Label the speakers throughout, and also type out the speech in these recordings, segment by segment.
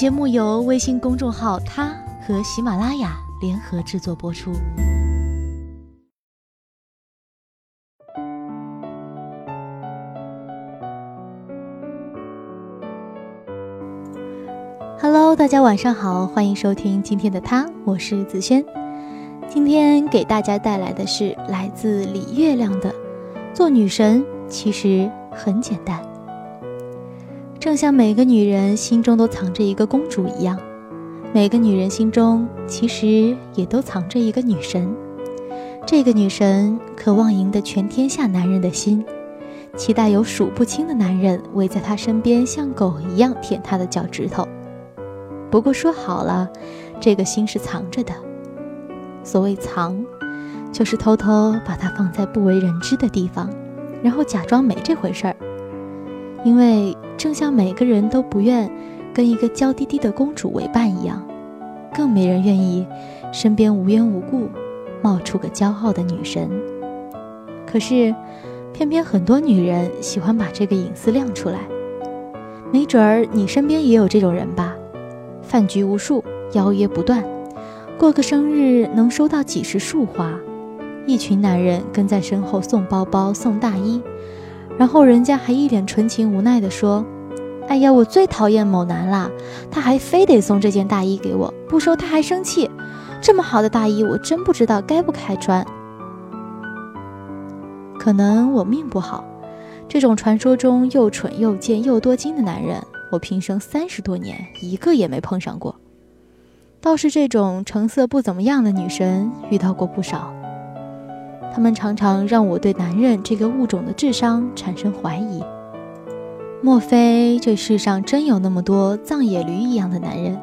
Speaker 1: 节目由微信公众号“他”和喜马拉雅联合制作播出。Hello，大家晚上好，欢迎收听今天的他，我是子轩。今天给大家带来的是来自李月亮的《做女神其实很简单》。正像每个女人心中都藏着一个公主一样，每个女人心中其实也都藏着一个女神。这个女神渴望赢得全天下男人的心，期待有数不清的男人围在她身边，像狗一样舔她的脚趾头。不过说好了，这个心是藏着的。所谓藏，就是偷偷把它放在不为人知的地方，然后假装没这回事儿。因为正像每个人都不愿跟一个娇滴滴的公主为伴一样，更没人愿意身边无缘无故冒出个骄傲的女神。可是，偏偏很多女人喜欢把这个隐私亮出来。没准儿你身边也有这种人吧？饭局无数，邀约不断，过个生日能收到几十束花，一群男人跟在身后送包包、送大衣。然后人家还一脸纯情无奈地说：“哎呀，我最讨厌某男啦，他还非得送这件大衣给我，不收他还生气。这么好的大衣，我真不知道该不该穿。可能我命不好，这种传说中又蠢又贱又多金的男人，我平生三十多年一个也没碰上过。倒是这种成色不怎么样的女神遇到过不少。”他们常常让我对男人这个物种的智商产生怀疑。莫非这世上真有那么多藏野驴一样的男人，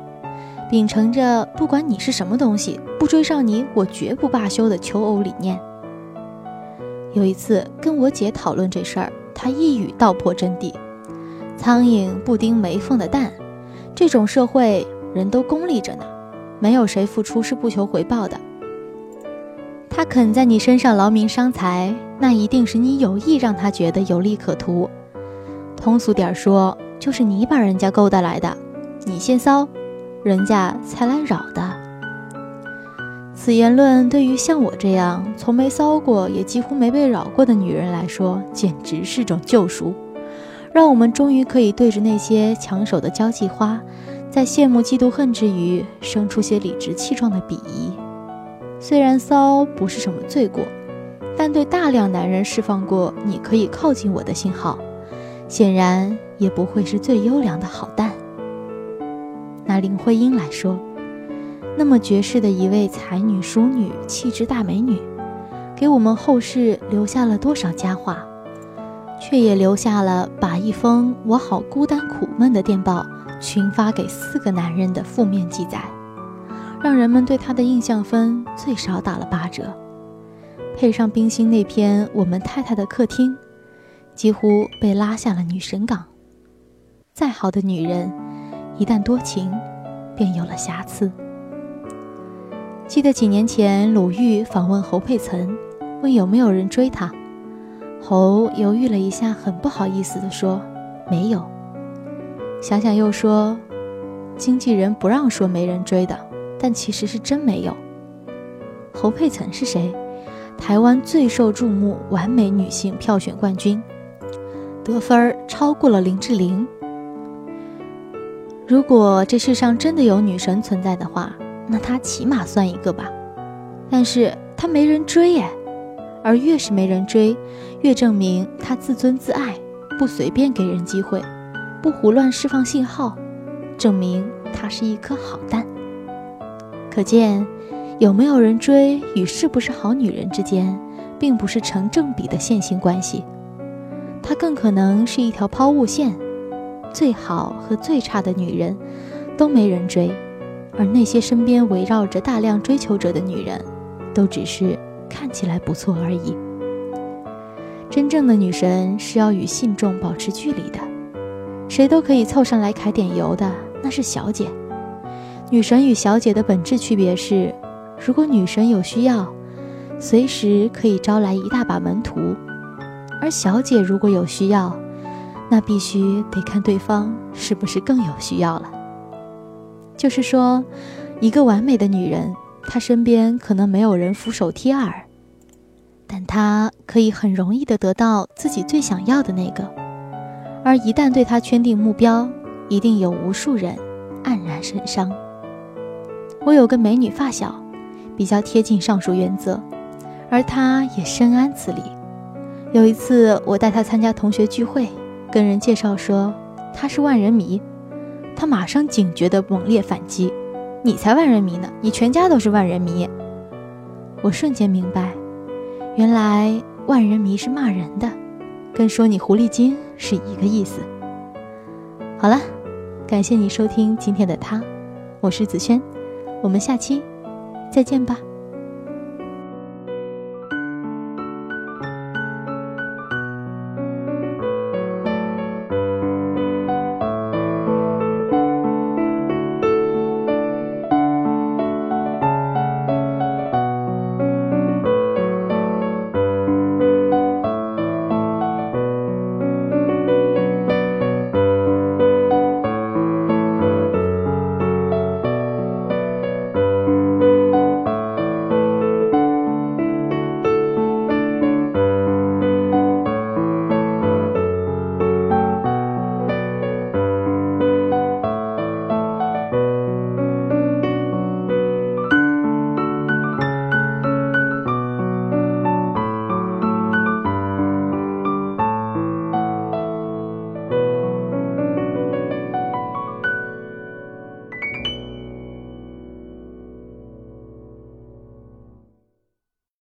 Speaker 1: 秉承着不管你是什么东西，不追上你我绝不罢休的求偶理念？有一次跟我姐讨论这事儿，她一语道破真谛：苍蝇不叮没缝的蛋，这种社会人都功利着呢，没有谁付出是不求回报的。肯在你身上劳民伤财，那一定是你有意让他觉得有利可图。通俗点说，就是你把人家勾搭来的，你先骚，人家才来扰的。此言论对于像我这样从没骚过，也几乎没被扰过的女人来说，简直是种救赎，让我们终于可以对着那些抢手的交际花，在羡慕、嫉妒、恨之余，生出些理直气壮的鄙夷。虽然骚不是什么罪过，但对大量男人释放过“你可以靠近我的”信号，显然也不会是最优良的好蛋。拿林徽因来说，那么绝世的一位才女、淑女、气质大美女，给我们后世留下了多少佳话，却也留下了把一封“我好孤单苦闷”的电报群发给四个男人的负面记载。让人们对他的印象分最少打了八折，配上冰心那篇《我们太太的客厅》，几乎被拉下了女神岗。再好的女人，一旦多情，便有了瑕疵。记得几年前鲁豫访问侯佩岑，问有没有人追她，侯犹豫了一下，很不好意思地说：“没有。”想想又说：“经纪人不让说没人追的。”但其实是真没有。侯佩岑是谁？台湾最受注目完美女性票选冠军，得分超过了林志玲。如果这世上真的有女神存在的话，那她起码算一个吧。但是她没人追耶，而越是没人追，越证明她自尊自爱，不随便给人机会，不胡乱释放信号，证明她是一颗好蛋。可见，有没有人追与是不是好女人之间，并不是成正比的线性关系，它更可能是一条抛物线。最好和最差的女人，都没人追，而那些身边围绕着大量追求者的女人，都只是看起来不错而已。真正的女神是要与信众保持距离的，谁都可以凑上来揩点油的，那是小姐。女神与小姐的本质区别是，如果女神有需要，随时可以招来一大把门徒；而小姐如果有需要，那必须得看对方是不是更有需要了。就是说，一个完美的女人，她身边可能没有人俯首帖耳，但她可以很容易的得到自己最想要的那个。而一旦对她圈定目标，一定有无数人黯然神伤。我有个美女发小，比较贴近上述原则，而她也深谙此理。有一次，我带她参加同学聚会，跟人介绍说她是万人迷，她马上警觉地猛烈反击：“你才万人迷呢，你全家都是万人迷。”我瞬间明白，原来万人迷是骂人的，跟说你狐狸精是一个意思。好了。感谢你收听今天的他，我是子轩，我们下期再见吧。